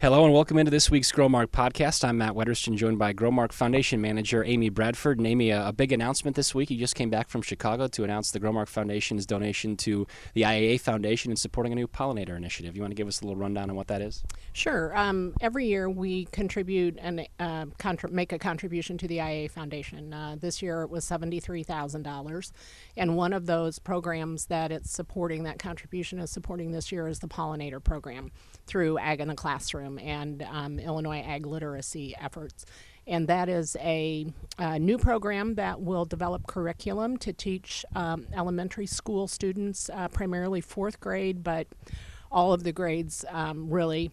Hello and welcome into this week's Growmark podcast. I'm Matt Wetterston, joined by Growmark Foundation Manager Amy Bradford. And Amy, a, a, big announcement this week. You just came back from Chicago to announce the Growmark Foundation's donation to the IAA Foundation in supporting a new pollinator initiative. You want to give us a little rundown on what that is? Sure. Um, every year we contribute and uh, contra- make a contribution to the IAA Foundation. Uh, this year it was $73,000. And one of those programs that it's supporting, that contribution is supporting this year, is the pollinator program through Ag in the Classroom and um, Illinois Ag Literacy efforts. And that is a, a, new program that will develop curriculum to teach um, elementary school students, uh, primarily fourth grade, but all of the grades um, really.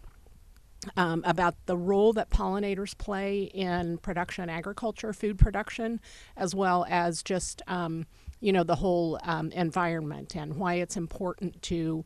Um, about the role that pollinators play in production agriculture, food production, as well as just um, you know the whole um, environment and why it's important to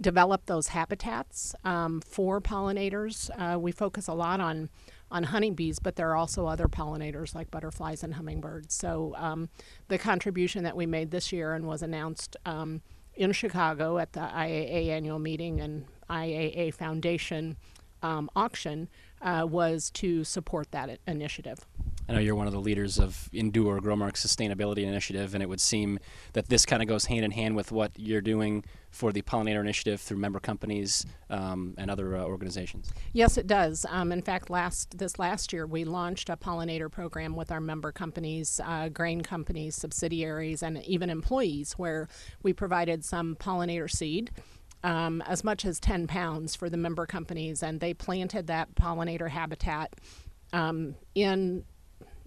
develop those habitats um, for pollinators. Uh, we focus a lot on on honeybees, but there are also other pollinators like butterflies and hummingbirds. So um, the contribution that we made this year and was announced um, in Chicago at the IAA annual meeting and IAA Foundation um, auction uh, was to support that initiative. I know you're one of the leaders of Endure Growmark's sustainability initiative, and it would seem that this kind of goes hand in hand with what you're doing for the Pollinator Initiative through member companies um, and other uh, organizations. Yes, it does. Um, in fact, last this last year we launched a pollinator program with our member companies, uh, grain companies, subsidiaries, and even employees, where we provided some pollinator seed. Um, as much as 10 pounds for the member companies, and they planted that pollinator habitat um, in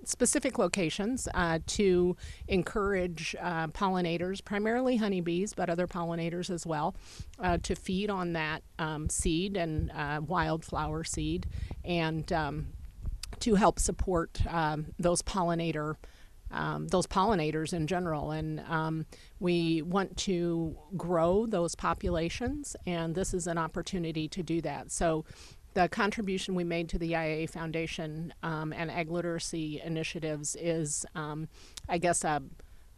specific locations uh, to encourage uh, pollinators, primarily honeybees, but other pollinators as well, uh, to feed on that um, seed and uh, wildflower seed and um, to help support um, those pollinator. Um, those pollinators in general, and um, we want to grow those populations, and this is an opportunity to do that. So, the contribution we made to the IAA Foundation um, and ag literacy initiatives is, um, I guess, a,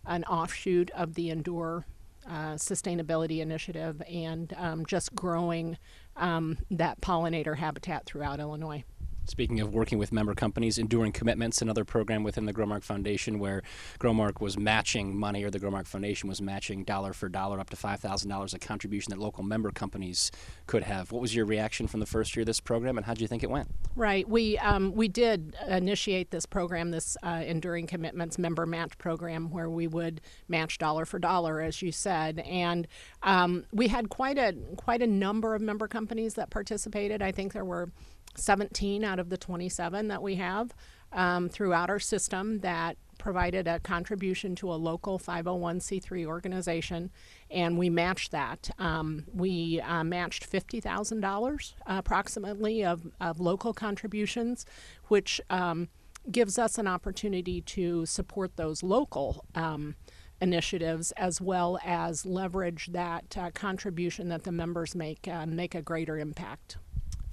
an offshoot of the Endure uh, sustainability initiative and um, just growing um, that pollinator habitat throughout Illinois. Speaking of working with member companies, Enduring Commitments, another program within the Growmark Foundation where Growmark was matching money, or the Growmark Foundation was matching dollar for dollar up to $5,000 a contribution that local member companies could have. What was your reaction from the first year of this program, and how did you think it went? Right. We, um, we did initiate this program, this uh, Enduring Commitments member match program, where we would match dollar for dollar, as you said. And um, we had quite a, quite a number of member companies that participated. I think there were 17 out of the 27 that we have um, throughout our system that provided a contribution to a local 501c3 organization, and we matched that. Um, we uh, matched $50,000 approximately of, of local contributions, which um, gives us an opportunity to support those local um, initiatives as well as leverage that uh, contribution that the members make uh, make a greater impact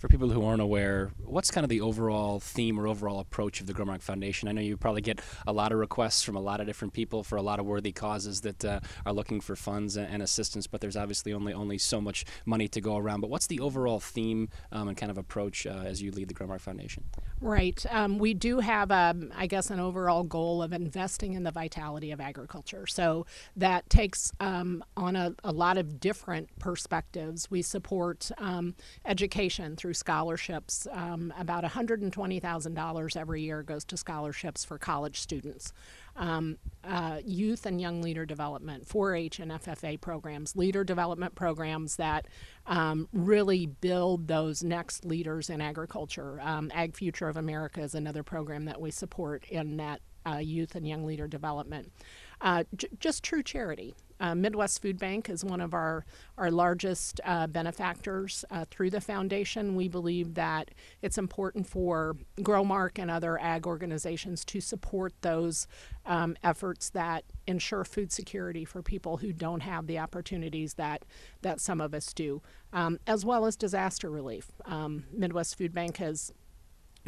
for people who aren't aware, what's kind of the overall theme or overall approach of the Growmark Foundation? I know you probably get a lot of requests from a lot of different people for a lot of worthy causes that uh, are looking for funds and, assistance, but there's obviously only only so much money to go around. But what's the overall theme um, and kind of approach uh, as you lead the Growmark Foundation? Right. Um, we do have, um, I guess, an overall goal of investing in the vitality of agriculture. So that takes um, on a, a, lot of different perspectives. We support um, education through through scholarships. Um, about $120,000 every year goes to scholarships for college students. Um, uh, youth and young leader development, 4 H and FFA programs, leader development programs that um, really build those next leaders in agriculture. Um, Ag Future of America is another program that we support in that uh, youth and young leader development. Uh, j- just true charity. Uh, Midwest Food Bank is one of our, our largest uh, benefactors uh, through the foundation. We believe that it's important for Growmark and other ag organizations to support those um, efforts that ensure food security for people who don't have the opportunities that, that some of us do, um, as well as disaster relief. Um, Midwest Food Bank has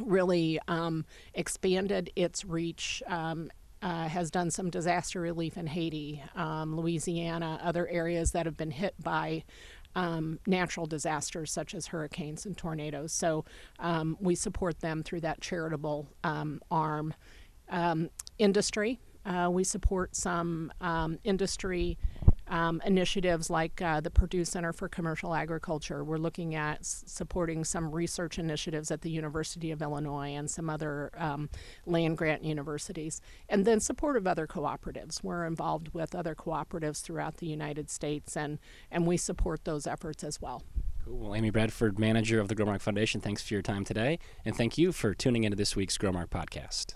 really um, expanded its reach um, uh, has done some disaster relief in Haiti, um, Louisiana, other areas that have been hit by um, natural disasters such as hurricanes and tornadoes. So um, we support them through that charitable um, arm. Um, industry, uh, we support some um, industry um, initiatives like uh, the Purdue Center for Commercial Agriculture. We're looking at s- supporting some research initiatives at the University of Illinois and some other um, land grant universities, and then support of other cooperatives. We're involved with other cooperatives throughout the United States, and, and we support those efforts as well. Cool. Well, Amy Bradford, manager of the Growmark Foundation, thanks for your time today, and thank you for tuning into this week's Growmark podcast.